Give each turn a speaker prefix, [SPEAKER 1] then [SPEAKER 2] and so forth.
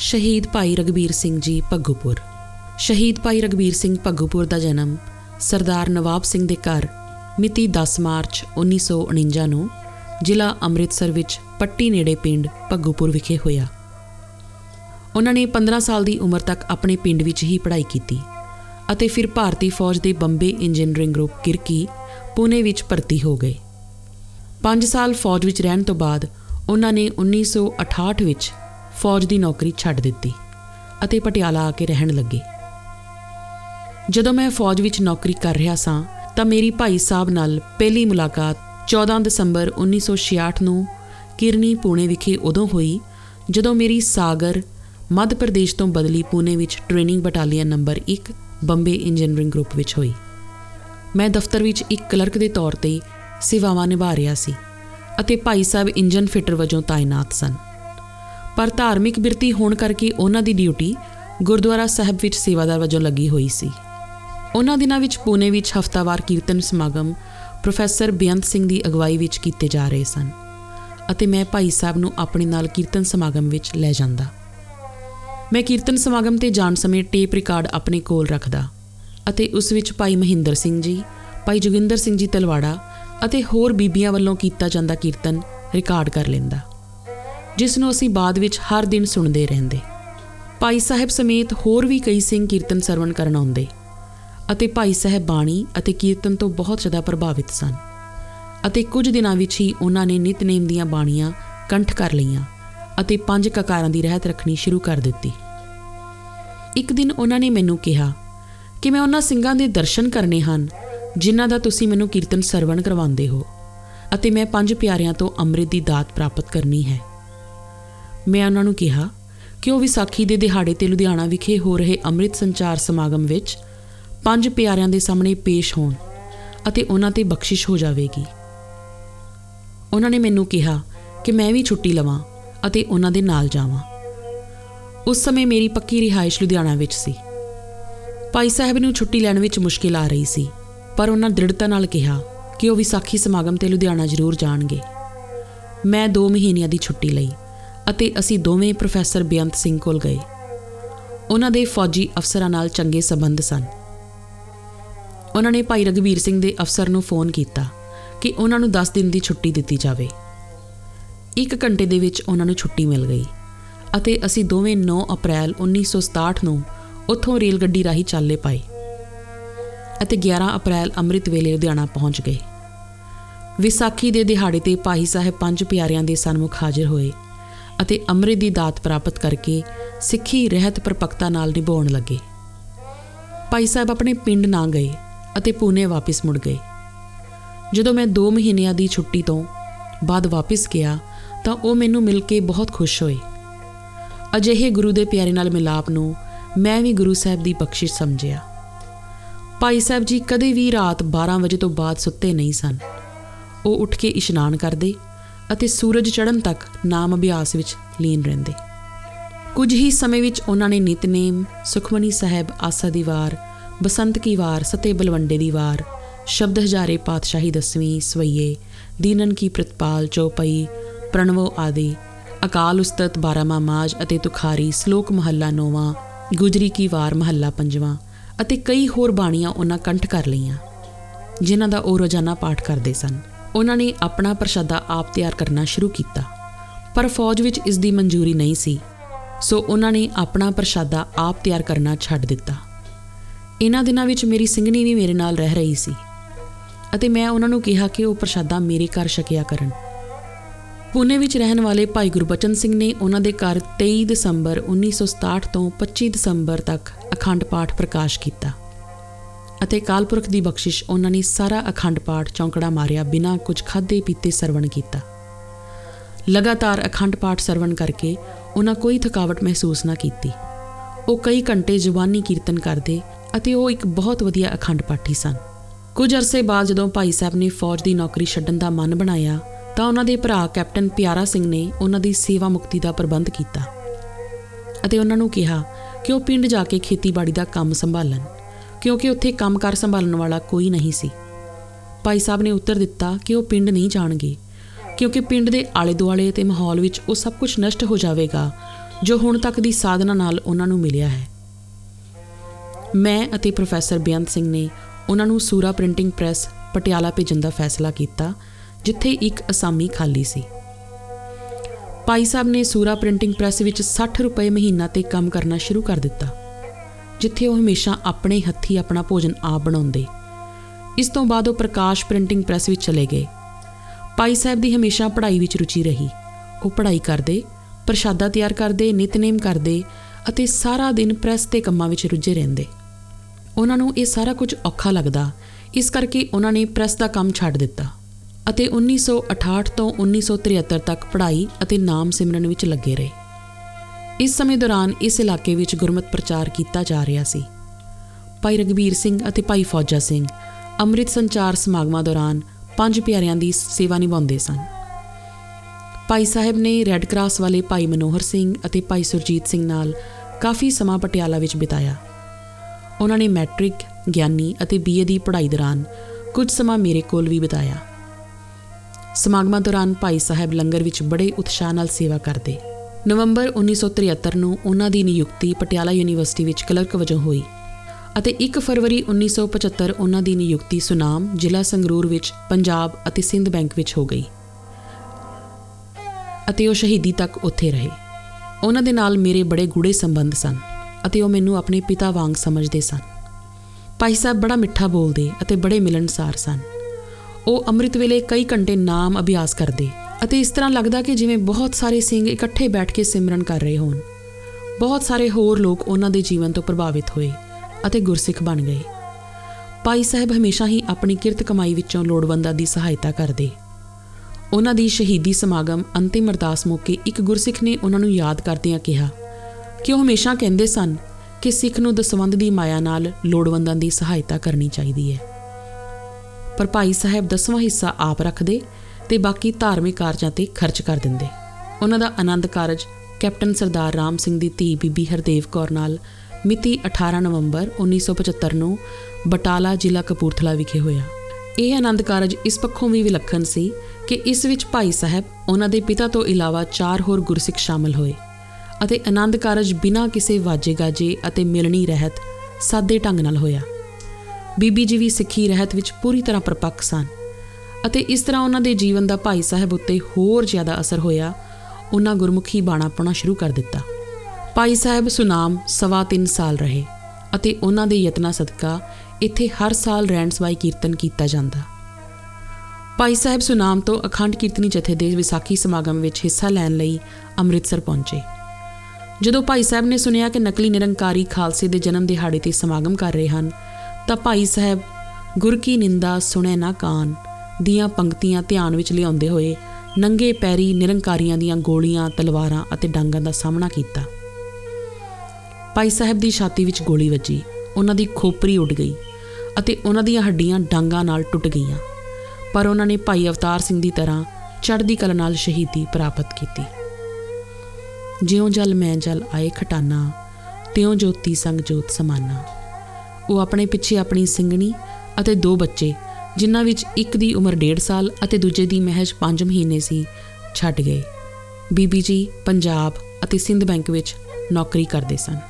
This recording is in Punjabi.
[SPEAKER 1] ਸ਼ਹੀਦ ਭਾਈ ਰਗਬੀਰ ਸਿੰਘ ਜੀ ਭੱਗੂਪੁਰ। ਸ਼ਹੀਦ ਭਾਈ ਰਗਬੀਰ ਸਿੰਘ ਭੱਗੂਪੁਰ ਦਾ ਜਨਮ ਸਰਦਾਰ ਨਵਾਬ ਸਿੰਘ ਦੇ ਘਰ ਮਿਤੀ 10 ਮਾਰਚ 1949 ਨੂੰ ਜ਼ਿਲ੍ਹਾ ਅੰਮ੍ਰਿਤਸਰ ਵਿੱਚ ਪੱਟੀ ਨੇੜੇ ਪਿੰਡ ਭੱਗੂਪੁਰ ਵਿਖੇ ਹੋਇਆ। ਉਹਨਾਂ ਨੇ 15 ਸਾਲ ਦੀ ਉਮਰ ਤੱਕ ਆਪਣੇ ਪਿੰਡ ਵਿੱਚ ਹੀ ਪੜ੍ਹਾਈ ਕੀਤੀ ਅਤੇ ਫਿਰ ਭਾਰਤੀ ਫੌਜ ਦੇ ਬੰਬੇ ਇੰਜੀਨੀਅਰਿੰਗ ਗਰੁੱਪ ਕਿਰਕੀ ਪੁਣੇ ਵਿੱਚ ਭਰਤੀ ਹੋ ਗਏ। 5 ਸਾਲ ਫੌਜ ਵਿੱਚ ਰਹਿਣ ਤੋਂ ਬਾਅਦ ਉਹਨਾਂ ਨੇ 1968 ਵਿੱਚ ਫੌਜ ਦੀ ਨੌਕਰੀ ਛੱਡ ਦਿੱਤੀ ਅਤੇ ਪਟਿਆਲਾ ਆ ਕੇ ਰਹਿਣ ਲੱਗੇ। ਜਦੋਂ ਮੈਂ ਫੌਜ ਵਿੱਚ ਨੌਕਰੀ ਕਰ ਰਿਹਾ ਸਾਂ, ਤਾਂ ਮੇਰੀ ਭਾਈ ਸਾਹਿਬ ਨਾਲ ਪਹਿਲੀ ਮੁਲਾਕਾਤ 14 ਦਸੰਬਰ 1966 ਨੂੰ ਕਿਰਨੀ ਪੁਣੇ ਵਿਖੇ ਉਦੋਂ ਹੋਈ, ਜਦੋਂ ਮੇਰੀ ਸਾਗਰ ਮੱਧ ਪ੍ਰਦੇਸ਼ ਤੋਂ ਬਦਲੀ ਪੁਣੇ ਵਿੱਚ training battalion number 1 Bombay engineering group ਵਿੱਚ ਹੋਈ। ਮੈਂ ਦਫ਼ਤਰ ਵਿੱਚ ਇੱਕ ਕਲਰਕ ਦੇ ਤੌਰ ਤੇ ਸੇਵਾਵਾਂ ਨਿਭਾ ਰਿਹਾ ਸੀ ਅਤੇ ਭਾਈ ਸਾਹਿਬ ਇੰਜਨ ਫਿਟਰ ਵਜੋਂ ਤਾਇਨਾਤ ਸਨ। ਪਰ ਧਾਰਮਿਕ ਬਿਰਤੀ ਹੋਣ ਕਰਕੇ ਉਹਨਾਂ ਦੀ ਡਿਊਟੀ ਗੁਰਦੁਆਰਾ ਸਾਹਿਬ ਵਿੱਚ ਸੇਵਾਦਾਰ ਵਜੋਂ ਲੱਗੀ ਹੋਈ ਸੀ। ਉਹਨਾਂ ਦਿਨਾਂ ਵਿੱਚ ਪੂਨੇ ਵਿੱਚ ਹਫ਼ਤਾਵਾਰ ਕੀਰਤਨ ਸਮਾਗਮ ਪ੍ਰੋਫੈਸਰ ਬੇਅੰਤ ਸਿੰਘ ਦੀ ਅਗਵਾਈ ਵਿੱਚ ਕੀਤੇ ਜਾ ਰਹੇ ਸਨ ਅਤੇ ਮੈਂ ਭਾਈ ਸਾਹਿਬ ਨੂੰ ਆਪਣੇ ਨਾਲ ਕੀਰਤਨ ਸਮਾਗਮ ਵਿੱਚ ਲੈ ਜਾਂਦਾ। ਮੈਂ ਕੀਰਤਨ ਸਮਾਗਮ ਤੇ ਜਾਣ ਸਮੇਂ ਟੇਪ ਰਿਕਾਰਡ ਆਪਣੇ ਕੋਲ ਰੱਖਦਾ ਅਤੇ ਉਸ ਵਿੱਚ ਭਾਈ ਮਹਿੰਦਰ ਸਿੰਘ ਜੀ, ਭਾਈ ਜੋਗਿੰਦਰ ਸਿੰਘ ਜੀ ਤਲਵਾੜਾ ਅਤੇ ਹੋਰ ਬੀਬੀਆਂ ਵੱਲੋਂ ਕੀਤਾ ਜਾਂਦਾ ਕੀਰਤਨ ਰਿਕਾਰਡ ਕਰ ਲੈਂਦਾ। ਜਿਸ ਨੂੰ ਅਸੀਂ ਬਾਅਦ ਵਿੱਚ ਹਰ ਦਿਨ ਸੁਣਦੇ ਰਹਿੰਦੇ। ਭਾਈ ਸਾਹਿਬ ਸਮੇਤ ਹੋਰ ਵੀ ਕਈ ਸਿੰਘ ਕੀਰਤਨ ਸਰਵਣ ਕਰਨ ਆਉਂਦੇ ਅਤੇ ਭਾਈ ਸਾਹਿਬ ਬਾਣੀ ਅਤੇ ਕੀਰਤਨ ਤੋਂ ਬਹੁਤ ਜ਼ਿਆਦਾ ਪ੍ਰਭਾਵਿਤ ਸਨ ਅਤੇ ਕੁਝ ਦਿਨਾਂ ਵਿੱਚ ਹੀ ਉਹਨਾਂ ਨੇ ਨਿਤਨੇਮ ਦੀਆਂ ਬਾਣੀਆਂ ਕੰਠ ਕਰ ਲਈਆਂ ਅਤੇ ਪੰਜ ਕਕਾਰਾਂ ਦੀ ਰਹਿਤ ਰੱਖਣੀ ਸ਼ੁਰੂ ਕਰ ਦਿੱਤੀ। ਇੱਕ ਦਿਨ ਉਹਨਾਂ ਨੇ ਮੈਨੂੰ ਕਿਹਾ ਕਿ ਮੈਂ ਉਹਨਾਂ ਸਿੰਘਾਂ ਦੇ ਦਰਸ਼ਨ ਕਰਨੇ ਹਨ ਜਿਨ੍ਹਾਂ ਦਾ ਤੁਸੀਂ ਮੈਨੂੰ ਕੀਰਤਨ ਸਰਵਣ ਕਰਵਾਉਂਦੇ ਹੋ ਅਤੇ ਮੈਂ ਪੰਜ ਪਿਆਰਿਆਂ ਤੋਂ ਅੰਮ੍ਰਿਤ ਦੀ ਦਾਤ ਪ੍ਰਾਪਤ ਕਰਨੀ ਹੈ। ਮੈਂ ਉਹਨਾਂ ਨੂੰ ਕਿਹਾ ਕਿ ਉਹ ਵਿਸਾਖੀ ਦੇ ਦਿਹਾੜੇ ਤੇ ਲੁਧਿਆਣਾ ਵਿਖੇ ਹੋ ਰਹੇ ਅੰਮ੍ਰਿਤ ਸੰਚਾਰ ਸਮਾਗਮ ਵਿੱਚ ਪੰਜ ਪਿਆਰਿਆਂ ਦੇ ਸਾਹਮਣੇ ਪੇਸ਼ ਹੋਣ ਅਤੇ ਉਹਨਾਂ ਤੇ ਬਖਸ਼ਿਸ਼ ਹੋ ਜਾਵੇਗੀ। ਉਹਨਾਂ ਨੇ ਮੈਨੂੰ ਕਿਹਾ ਕਿ ਮੈਂ ਵੀ ਛੁੱਟੀ ਲਵਾਂ ਅਤੇ ਉਹਨਾਂ ਦੇ ਨਾਲ ਜਾਵਾਂ। ਉਸ ਸਮੇਂ ਮੇਰੀ ਪੱਕੀ ਰਿਹਾਇਸ਼ ਲੁਧਿਆਣਾ ਵਿੱਚ ਸੀ। ਭਾਈ ਸਾਹਿਬ ਨੂੰ ਛੁੱਟੀ ਲੈਣ ਵਿੱਚ ਮੁਸ਼ਕਿਲ ਆ ਰਹੀ ਸੀ, ਪਰ ਉਹਨਾਂ ਦ੍ਰਿੜਤਾ ਨਾਲ ਕਿਹਾ ਕਿ ਉਹ ਵਿਸਾਖੀ ਸਮਾਗਮ ਤੇ ਲੁਧਿਆਣਾ ਜ਼ਰੂਰ ਜਾਣਗੇ। ਮੈਂ 2 ਮਹੀਨਿਆਂ ਦੀ ਛੁੱਟੀ ਲਈ। ਅਤੇ ਅਸੀਂ ਦੋਵੇਂ ਪ੍ਰੋਫੈਸਰ ਬੇਅੰਤ ਸਿੰਘ ਕੋਲ ਗਏ। ਉਹਨਾਂ ਦੇ ਫੌਜੀ ਅਫਸਰਾਂ ਨਾਲ ਚੰਗੇ ਸਬੰਧ ਸਨ। ਉਹਨਾਂ ਨੇ ਭਾਈ ਰਗਵੀਰ ਸਿੰਘ ਦੇ ਅਫਸਰ ਨੂੰ ਫੋਨ ਕੀਤਾ ਕਿ ਉਹਨਾਂ ਨੂੰ 10 ਦਿਨ ਦੀ ਛੁੱਟੀ ਦਿੱਤੀ ਜਾਵੇ। 1 ਘੰਟੇ ਦੇ ਵਿੱਚ ਉਹਨਾਂ ਨੂੰ ਛੁੱਟੀ ਮਿਲ ਗਈ ਅਤੇ ਅਸੀਂ ਦੋਵੇਂ 9 ਅਪ੍ਰੈਲ 1967 ਨੂੰ ਉੱਥੋਂ ਰੇਲ ਗੱਡੀ ਰਾਹੀਂ ਚੱਲੇ ਪਏ ਅਤੇ 11 ਅਪ੍ਰੈਲ ਅੰਮ੍ਰਿਤ ਵੇਲੇ ਲੁਧਿਆਣਾ ਪਹੁੰਚ ਗਏ। ਵਿਸਾਖੀ ਦੇ ਦਿਹਾੜੇ ਤੇ ਭਾਈ ਸਾਹਿਬ ਪੰਜ ਪਿਆਰਿਆਂ ਦੇ ਸਨਮੁਖ ਹਾਜ਼ਰ ਹੋਏ। ਅਤੇ ਅੰਮ੍ਰਿਤ ਦੀ ਦਾਤ ਪ੍ਰਾਪਤ ਕਰਕੇ ਸਿੱਖੀ ਰਹਿਤ ਪਰਪਕਤਾ ਨਾਲ ਨਿਭਾਉਣ ਲੱਗੇ। ਭਾਈ ਸਾਹਿਬ ਆਪਣੇ ਪਿੰਡ ਨਾ ਗਏ ਅਤੇ ਪੂਨੇ ਵਾਪਸ ਮੁੜ ਗਏ। ਜਦੋਂ ਮੈਂ 2 ਮਹੀਨਿਆਂ ਦੀ ਛੁੱਟੀ ਤੋਂ ਬਾਅਦ ਵਾਪਸ ਗਿਆ ਤਾਂ ਉਹ ਮੈਨੂੰ ਮਿਲ ਕੇ ਬਹੁਤ ਖੁਸ਼ ਹੋਏ। ਅਜਿਹੇ ਗੁਰੂ ਦੇ ਪਿਆਰੇ ਨਾਲ ਮਿਲਾਪ ਨੂੰ ਮੈਂ ਵੀ ਗੁਰੂ ਸਾਹਿਬ ਦੀ ਬਖਸ਼ਿਸ਼ ਸਮਝਿਆ। ਭਾਈ ਸਾਹਿਬ ਜੀ ਕਦੇ ਵੀ ਰਾਤ 12 ਵਜੇ ਤੋਂ ਬਾਅਦ ਸੁੱਤੇ ਨਹੀਂ ਸਨ। ਉਹ ਉੱਠ ਕੇ ਇਸ਼ਨਾਨ ਕਰਦੇ ਅਤੇ ਸੂਰਜ ਚੜ੍ਹਨ ਤੱਕ ਨਾਮ ਅਭਿਆਸ ਵਿੱਚ ਲੀਨ ਰਹਿੰਦੇ। ਕੁਝ ਹੀ ਸਮੇਂ ਵਿੱਚ ਉਹਨਾਂ ਨੇ ਨਿਤਨੇਮ, ਸੁਖਮਨੀ ਸਾਹਿਬ, ਆਸਾ ਦੀ ਵਾਰ, ਬਸੰਤ ਕੀ ਵਾਰ, ਸਤੇ ਬਲਵੰਡੇ ਦੀ ਵਾਰ, ਸ਼ਬਦ ਹਜ਼ਾਰੇ ਪਾਤਸ਼ਾਹੀ ਦਸਵੀਂ, ਸਵਈਏ, ਦੀਨਨ ਕੀ ਪ੍ਰਤਪਾਲ ਚੌਪਈ ਪ੍ਰਣਵੋ ਆਦਿ, ਅਕਾਲ ਉਸਤਤ 12ਵਾਂ ਮਾਜ ਅਤੇ ਤੁਖਾਰੀ, ਸ਼ਲੋਕ ਮਹੱਲਾ 9ਵਾਂ ਗੁਜਰੀ ਕੀ ਵਾਰ ਮਹੱਲਾ 5ਵਾਂ ਅਤੇ ਕਈ ਹੋਰ ਬਾਣੀਆਂ ਉਹਨਾਂ ਕੰਠ ਕਰ ਲਈਆਂ, ਜਿਨ੍ਹਾਂ ਦਾ ਉਹ ਰੋਜ਼ਾਨਾ ਪਾਠ ਕਰਦੇ ਸਨ। ਉਹਨਾਂ ਨੇ ਆਪਣਾ ਪ੍ਰਸ਼ਾਦਾ ਆਪ ਤਿਆਰ ਕਰਨਾ ਸ਼ੁਰੂ ਕੀਤਾ। ਪਰ ਫੌਜ ਵਿੱਚ ਇਸ ਦੀ ਮਨਜ਼ੂਰੀ ਨਹੀਂ ਸੀ। ਸੋ ਉਹਨਾਂ ਨੇ ਆਪਣਾ ਪ੍ਰਸ਼ਾਦਾ ਆਪ ਤਿਆਰ ਕਰਨਾ ਛੱਡ ਦਿੱਤਾ। ਇਹਨਾਂ ਦਿਨਾਂ ਵਿੱਚ ਮੇਰੀ ਸਿੰਘਣੀ ਵੀ ਮੇਰੇ ਨਾਲ ਰਹਿ ਰਹੀ ਸੀ। ਅਤੇ ਮੈਂ ਉਹਨਾਂ ਨੂੰ ਕਿਹਾ ਕਿ ਉਹ ਪ੍ਰਸ਼ਾਦਾ ਮੇਰੇ ਘਰ ਛਕਿਆ ਕਰਨ। ਪੁਣੇ ਵਿੱਚ ਰਹਿਣ ਵਾਲੇ ਭਾਈ ਗੁਰਬਚਨ ਸਿੰਘ ਨੇ ਉਹਨਾਂ ਦੇ ਘਰ 23 ਦਸੰਬਰ 1967 ਤੋਂ 25 ਦਸੰਬਰ ਤੱਕ ਅਖੰਡ ਪਾਠ ਪ੍ਰਕਾਸ਼ ਕੀਤਾ। ਅਤੇ ਕਾਲਪੁਰਖ ਦੀ ਬਖਸ਼ਿਸ਼ ਉਹਨਾਂ ਨੇ ਸਾਰਾ ਅਖੰਡ ਪਾਠ ਚੌਂਕੜਾ ਮਾਰਿਆ ਬਿਨਾਂ ਕੁਝ ਖਾਦੇ ਪੀਤੇ ਸਰਵਣ ਕੀਤਾ। ਲਗਾਤਾਰ ਅਖੰਡ ਪਾਠ ਸਰਵਣ ਕਰਕੇ ਉਹਨਾਂ ਕੋਈ ਥਕਾਵਟ ਮਹਿਸੂਸ ਨਾ ਕੀਤੀ। ਉਹ ਕਈ ਘੰਟੇ ਜ਼ੁਬਾਨੀ ਕੀਰਤਨ ਕਰਦੇ ਅਤੇ ਉਹ ਇੱਕ ਬਹੁਤ ਵਧੀਆ ਅਖੰਡ ਪਾਠੀ ਸਨ। ਕੁਝ ਅਰਸੇ ਬਾਅਦ ਜਦੋਂ ਭਾਈ ਸਾਹਿਬ ਨੇ ਫੌਜ ਦੀ ਨੌਕਰੀ ਛੱਡਣ ਦਾ ਮਨ ਬਣਾਇਆ, ਤਾਂ ਉਹਨਾਂ ਦੇ ਭਰਾ ਕੈਪਟਨ ਪਿਆਰਾ ਸਿੰਘ ਨੇ ਉਹਨਾਂ ਦੀ ਸੇਵਾ ਮੁਕਤੀ ਦਾ ਪ੍ਰਬੰਧ ਕੀਤਾ ਅਤੇ ਉਹਨਾਂ ਨੂੰ ਕਿਹਾ ਕਿ ਉਹ ਪਿੰਡ ਜਾ ਕੇ ਖੇਤੀਬਾੜੀ ਦਾ ਕੰਮ ਸੰਭਾਲਣ। ਕਿਉਂਕਿ ਉੱਥੇ ਕੰਮਕਾਰ ਸੰਭਾਲਣ ਵਾਲਾ ਕੋਈ ਨਹੀਂ ਸੀ। ਭਾਈ ਸਾਹਿਬ ਨੇ ਉੱਤਰ ਦਿੱਤਾ ਕਿ ਉਹ ਪਿੰਡ ਨਹੀਂ ਜਾਣਗੇ, ਕਿਉਂਕਿ ਪਿੰਡ ਦੇ ਆਲੇ ਦੁਆਲੇ ਤੇ ਮਾਹੌਲ ਵਿੱਚ ਉਹ ਸਭ ਕੁਝ ਨਸ਼ਟ ਹੋ ਜਾਵੇਗਾ, ਜੋ ਹੁਣ ਤੱਕ ਦੀ ਸਾਧਨਾ ਨਾਲ ਉਹਨਾਂ ਨੂੰ ਮਿਲਿਆ ਹੈ। ਮੈਂ ਅਤੇ ਪ੍ਰੋਫੈਸਰ ਬੇਅੰਤ ਸਿੰਘ ਨੇ ਉਹਨਾਂ ਨੂੰ ਸੂਰਾ ਪ੍ਰਿੰਟਿੰਗ ਪ੍ਰੈਸ ਪਟਿਆਲਾ ਭੇਜਣ ਦਾ ਫੈਸਲਾ ਕੀਤਾ, ਜਿੱਥੇ ਇੱਕ ਅਸਾਮੀ ਖਾਲੀ ਸੀ। ਭਾਈ ਸਾਹਿਬ ਨੇ ਸੂਰਾ ਪ੍ਰਿੰਟਿੰਗ ਪ੍ਰੈਸ ਵਿੱਚ 60 ਰੁਪਏ ਮਹੀਨਾ ਤੇ ਕੰਮ ਕਰਨਾ ਸ਼ੁਰੂ ਕਰ ਦਿੱਤਾ। ਜਿੱਥੇ ਉਹ ਹਮੇਸ਼ਾ ਆਪਣੇ ਹੱਥੀ ਆਪਣਾ ਭੋਜਨ ਆਪ ਬਣਾਉਂਦੇ। ਇਸ ਤੋਂ ਬਾਅਦ ਉਹ ਪ੍ਰਕਾਸ਼ ਪ੍ਰਿੰਟਿੰਗ ਪ੍ਰੈਸ ਵਿੱਚ ਚਲੇ ਗਏ। ਭਾਈ ਸਾਹਿਬ ਦੀ ਹਮੇਸ਼ਾ ਪੜ੍ਹਾਈ ਵਿੱਚ ਰੁਚੀ ਰਹੀ। ਉਹ ਪੜ੍ਹਾਈ ਕਰਦੇ, ਪ੍ਰਸ਼ਾਦਾ ਤਿਆਰ ਕਰਦੇ, ਨਿਤਨੇਮ ਕਰਦੇ ਅਤੇ ਸਾਰਾ ਦਿਨ ਪ੍ਰੈਸ ਦੇ ਕੰਮਾਂ ਵਿੱਚ ਰੁੱਝੇ ਰਹਿੰਦੇ। ਉਹਨਾਂ ਨੂੰ ਇਹ ਸਾਰਾ ਕੁਝ ਔਖਾ ਲੱਗਦਾ, ਇਸ ਕਰਕੇ ਉਹਨਾਂ ਨੇ ਪ੍ਰੈਸ ਦਾ ਕੰਮ ਛੱਡ ਦਿੱਤਾ ਅਤੇ 1968 ਤੋਂ 1973 ਤੱਕ ਪੜ੍ਹਾਈ ਅਤੇ ਨਾਮ ਸਿਮਰਨ ਵਿੱਚ ਲੱਗੇ ਰਹੇ। ਇਸ ਸਮੇਂ ਦੌਰਾਨ ਇਸ ਇਲਾਕੇ ਵਿੱਚ ਗੁਰਮਤ ਪ੍ਰਚਾਰ ਕੀਤਾ ਜਾ ਰਿਹਾ ਸੀ। ਭਾਈ ਰਗਵੀਰ ਸਿੰਘ ਅਤੇ ਭਾਈ ਫੌਜਾ ਸਿੰਘ ਅੰਮ੍ਰਿਤ ਸੰਚਾਰ ਸਮਾਗਮਾਂ ਦੌਰਾਨ ਪੰਜ ਪਿਆਰਿਆਂ ਦੀ ਸੇਵਾ ਨਿਭਾਉਂਦੇ ਸਨ। ਭਾਈ ਸਾਹਿਬ ਨੇ ਰੈੱਡ ਕਰਾਸ ਵਾਲੇ ਭਾਈ ਮਨੋਹਰ ਸਿੰਘ ਅਤੇ ਭਾਈ ਸੁਰਜੀਤ ਸਿੰਘ ਨਾਲ ਕਾਫੀ ਸਮਾਂ ਪਟਿਆਲਾ ਵਿੱਚ ਬਿਤਾਇਆ। ਉਹਨਾਂ ਨੇ ਮੈਟ੍ਰਿਕ, ਗਿਆਨੀ ਅਤੇ ਬੀਏ ਦੀ ਪੜ੍ਹਾਈ ਦੌਰਾਨ ਕੁਝ ਸਮਾਂ ਮੇਰੇ ਕੋਲ ਵੀ ਬਿਤਾਇਆ। ਸਮਾਗਮਾਂ ਦੌਰਾਨ ਭਾਈ ਸਾਹਿਬ ਲੰਗਰ ਵਿੱਚ ਬੜੇ ਉਤਸ਼ਾਹ ਨਾਲ ਸੇਵਾ ਕਰਦੇ। ਨਵੰਬਰ 1973 ਨੂੰ ਉਹਨਾਂ ਦੀ ਨਿਯੁਕਤੀ ਪਟਿਆਲਾ ਯੂਨੀਵਰਸਿਟੀ ਵਿੱਚ ਕਲਰਕ ਵਜੋਂ ਹੋਈ ਅਤੇ 1 ਫਰਵਰੀ 1975 ਉਹਨਾਂ ਦੀ ਨਿਯੁਕਤੀ ਸੁਨਾਮ ਜ਼ਿਲ੍ਹਾ ਸੰਗਰੂਰ ਵਿੱਚ ਪੰਜਾਬ ਅਤੇ ਸਿੰਧ ਬੈਂਕ ਵਿੱਚ ਹੋ ਗਈ ਅਤੇ ਉਹ ਸ਼ਹੀਦੀ ਤੱਕ ਉੱਥੇ ਰਹੇ। ਉਹਨਾਂ ਦੇ ਨਾਲ ਮੇਰੇ ਬੜੇ ਗੂੜੇ ਸੰਬੰਧ ਸਨ ਅਤੇ ਉਹ ਮੈਨੂੰ ਆਪਣੇ ਪਿਤਾ ਵਾਂਗ ਸਮਝਦੇ ਸਨ। ਭਾਈ ਸਾਹਿਬ ਬੜਾ ਮਿੱਠਾ ਬੋਲਦੇ ਅਤੇ ਬੜੇ ਮਿਲਣਸਾਰ ਸਨ। ਉਹ ਅੰਮ੍ਰਿਤ ਵੇਲੇ ਕਈ ਘੰਟੇ ਨਾਮ ਅਭਿਆਸ ਕਰਦੇ ਅਤੇ ਇਸ ਤਰ੍ਹਾਂ ਲੱਗਦਾ ਕਿ ਜਿਵੇਂ ਬਹੁਤ ਸਾਰੇ ਸਿੰਘ ਇਕੱਠੇ ਬੈਠ ਕੇ ਸਿਮਰਨ ਕਰ ਰਹੇ ਹੋਣ। ਬਹੁਤ ਸਾਰੇ ਹੋਰ ਲੋਕ ਉਹਨਾਂ ਦੇ ਜੀਵਨ ਤੋਂ ਪ੍ਰਭਾਵਿਤ ਹੋਏ ਅਤੇ ਗੁਰਸਿੱਖ ਬਣ ਗਏ। ਭਾਈ ਸਾਹਿਬ ਹਮੇਸ਼ਾ ਹੀ ਆਪਣੀ ਕਿਰਤ ਕਮਾਈ ਵਿੱਚੋਂ ਲੋੜਵੰਦਾਂ ਦੀ ਸਹਾਇਤਾ ਕਰਦੇ। ਉਹਨਾਂ ਦੀ ਸ਼ਹੀਦੀ ਸਮਾਗਮ ਅੰਤਿਮ ਅਰਦਾਸ ਮੌਕੇ ਇੱਕ ਗੁਰਸਿੱਖ ਨੇ ਉਹਨਾਂ ਨੂੰ ਯਾਦ ਕਰਦਿਆਂ ਕਿਹਾ ਕਿ ਉਹ ਹਮੇਸ਼ਾ ਕਹਿੰਦੇ ਸਨ ਕਿ ਸਿੱਖ ਨੂੰ ਦਸਵੰਦ ਦੀ ਮਾਇਆ ਨਾਲ ਲੋੜਵੰਦਾਂ ਦੀ ਸਹਾਇਤਾ ਕਰਨੀ ਚਾਹੀਦੀ ਹੈ। ਪਰ ਭਾਈ ਸਾਹਿਬ ਦਸਵਾਂ ਹਿੱਸਾ ਆਪ ਰੱਖਦੇ ਤੇ ਬਾਕੀ ਧਾਰਮਿਕ ਕਾਰਜਾਂ ਤੇ ਖਰਚ ਕਰ ਦਿੰਦੇ। ਉਹਨਾਂ ਦਾ ਆਨੰਦ ਕਾਰਜ ਕੈਪਟਨ ਸਰਦਾਰ ਰਾਮ ਸਿੰਘ ਦੀ ਧੀ ਬੀਬੀ ਹਰਦੇਵ ਕੌਰ ਨਾਲ ਮਿਤੀ 18 ਨਵੰਬਰ 1975 ਨੂੰ ਬਟਾਲਾ ਜ਼ਿਲ੍ਹਾ ਕਪੂਰਥਲਾ ਵਿਖੇ ਹੋਇਆ। ਇਹ ਆਨੰਦ ਕਾਰਜ ਇਸ ਪੱਖੋਂ ਵੀ ਵਿਲੱਖਣ ਸੀ ਕਿ ਇਸ ਵਿੱਚ ਭਾਈ ਸਾਹਿਬ, ਉਹਨਾਂ ਦੇ ਪਿਤਾ ਤੋਂ ਇਲਾਵਾ ਚਾਰ ਹੋਰ ਗੁਰਸਿੱਖ ਸ਼ਾਮਲ ਹੋਏ ਅਤੇ ਆਨੰਦ ਕਾਰਜ ਬਿਨਾਂ ਕਿਸੇ ਵਾਜੇ ਗਾਜੇ ਅਤੇ ਮਿਲਣੀ ਰਹਿਤ ਸਾਦੇ ਢੰਗ ਨਾਲ ਹੋਇਆ। ਬੀਬੀ ਜੀ ਵੀ ਸਿੱਖੀ ਰਹਿਤ ਵਿੱਚ ਪੂਰੀ ਤਰ੍ਹਾਂ ਪ੍ਰਪੱਕ ਸਨ। ਅਤੇ ਇਸ ਤਰ੍ਹਾਂ ਉਹਨਾਂ ਦੇ ਜੀਵਨ ਦਾ ਭਾਈ ਸਾਹਿਬ ਉੱਤੇ ਹੋਰ ਜ਼ਿਆਦਾ ਅਸਰ ਹੋਇਆ, ਉਹਨਾਂ ਗੁਰਮੁਖੀ ਬਾਣਾ ਪਾਉਣਾ ਸ਼ੁਰੂ ਕਰ ਦਿੱਤਾ। ਭਾਈ ਸਾਹਿਬ ਸੁਨਾਮ ਸਵਾ 3 ਸਾਲ ਰਹੇ ਅਤੇ ਉਹਨਾਂ ਦੇ ਯਤਨਾਂ ਸਦਕਾ ਇੱਥੇ ਹਰ ਸਾਲ ਰਹਿਣ ਸਵਾਈ ਕੀਰਤਨ ਕੀਤਾ ਜਾਂਦਾ। ਭਾਈ ਸਾਹਿਬ ਸੁਨਾਮ ਤੋਂ ਅਖੰਡ ਕੀਰਤਨੀ ਜਥੇ ਦੇ ਵਿਸਾਖੀ ਸਮਾਗਮ ਵਿੱਚ ਹਿੱਸਾ ਲੈਣ ਲਈ ਅੰਮ੍ਰਿਤਸਰ ਪਹੁੰਚੇ। ਜਦੋਂ ਭਾਈ ਸਾਹਿਬ ਨੇ ਸੁਨਿਆ ਕਿ ਨਕਲੀ ਨਿਰੰਕਾਰੀ ਖਾਲਸੇ ਦੇ ਜਨਮ ਦਿਹਾੜੇ ਤੇ ਸਮਾਗਮ ਕਰ ਰਹੇ ਹਨ, ਤਾਂ ਭਾਈ ਸਾਹਿਬ, ਗੁਰ ਕੀ ਨਿੰਦਾ ਸੁਣੇ ਨਾ ਕਾਨ ਦੀਆਂ ਪੰਕਤੀਆਂ ਧਿਆਨ ਵਿੱਚ ਲਿਆਉਂਦੇ ਹੋਏ ਨੰਗੇ ਪੈਰੀ ਨਿਰੰਕਾਰੀਆਂ ਦੀਆਂ ਗੋਲੀਆਂ, ਤਲਵਾਰਾਂ ਅਤੇ ਡਾਂਗਾਂ ਦਾ ਸਾਹਮਣਾ ਕੀਤਾ। ਭਾਈ ਸਾਹਿਬ ਦੀ ਛਾਤੀ ਵਿੱਚ ਗੋਲੀ ਵੱਜੀ। ਉਹਨਾਂ ਦੀ ਖੋਪਰੀ ਉੱਡ ਗਈ ਅਤੇ ਉਹਨਾਂ ਦੀਆਂ ਹੱਡੀਆਂ ਡਾਂਗਾਂ ਨਾਲ ਟੁੱਟ ਗਈਆਂ। ਪਰ ਉਹਨਾਂ ਨੇ ਭਾਈ ਅਵਤਾਰ ਸਿੰਘ ਦੀ ਤਰ੍ਹਾਂ ਚੜ੍ਹਦੀ ਕਲਾ ਨਾਲ ਸ਼ਹੀਦੀ ਪ੍ਰਾਪਤ ਕੀਤੀ। ਜਿਉਂ ਜਲ ਮੈਂ ਜਲ ਆਏ ਖਟਾਨਾ, ਤਿਉਂ ਜੋਤੀ ਸੰਗ ਜੋਤ ਸਮਾਨਾ। ਉਹ ਆਪਣੇ ਪਿੱਛੇ ਆਪਣੀ ਸਿੰਘਣੀ ਅਤੇ ਦੋ ਬੱਚੇ ਜਿਨ੍ਹਾਂ ਵਿੱਚ ਇੱਕ ਦੀ ਉਮਰ 1.5 ਸਾਲ ਅਤੇ ਦੂਜੇ ਦੀ ਮਹਿਜ 5 ਮਹੀਨੇ ਸੀ, ਛੱਡ ਗਏ। ਬੀਬੀ ਜੀ ਪੰਜਾਬ ਅਤੇ ਸਿੰਧ ਬੈਂਕ ਵਿੱਚ ਨੌਕਰੀ ਕਰਦੇ ਸਨ।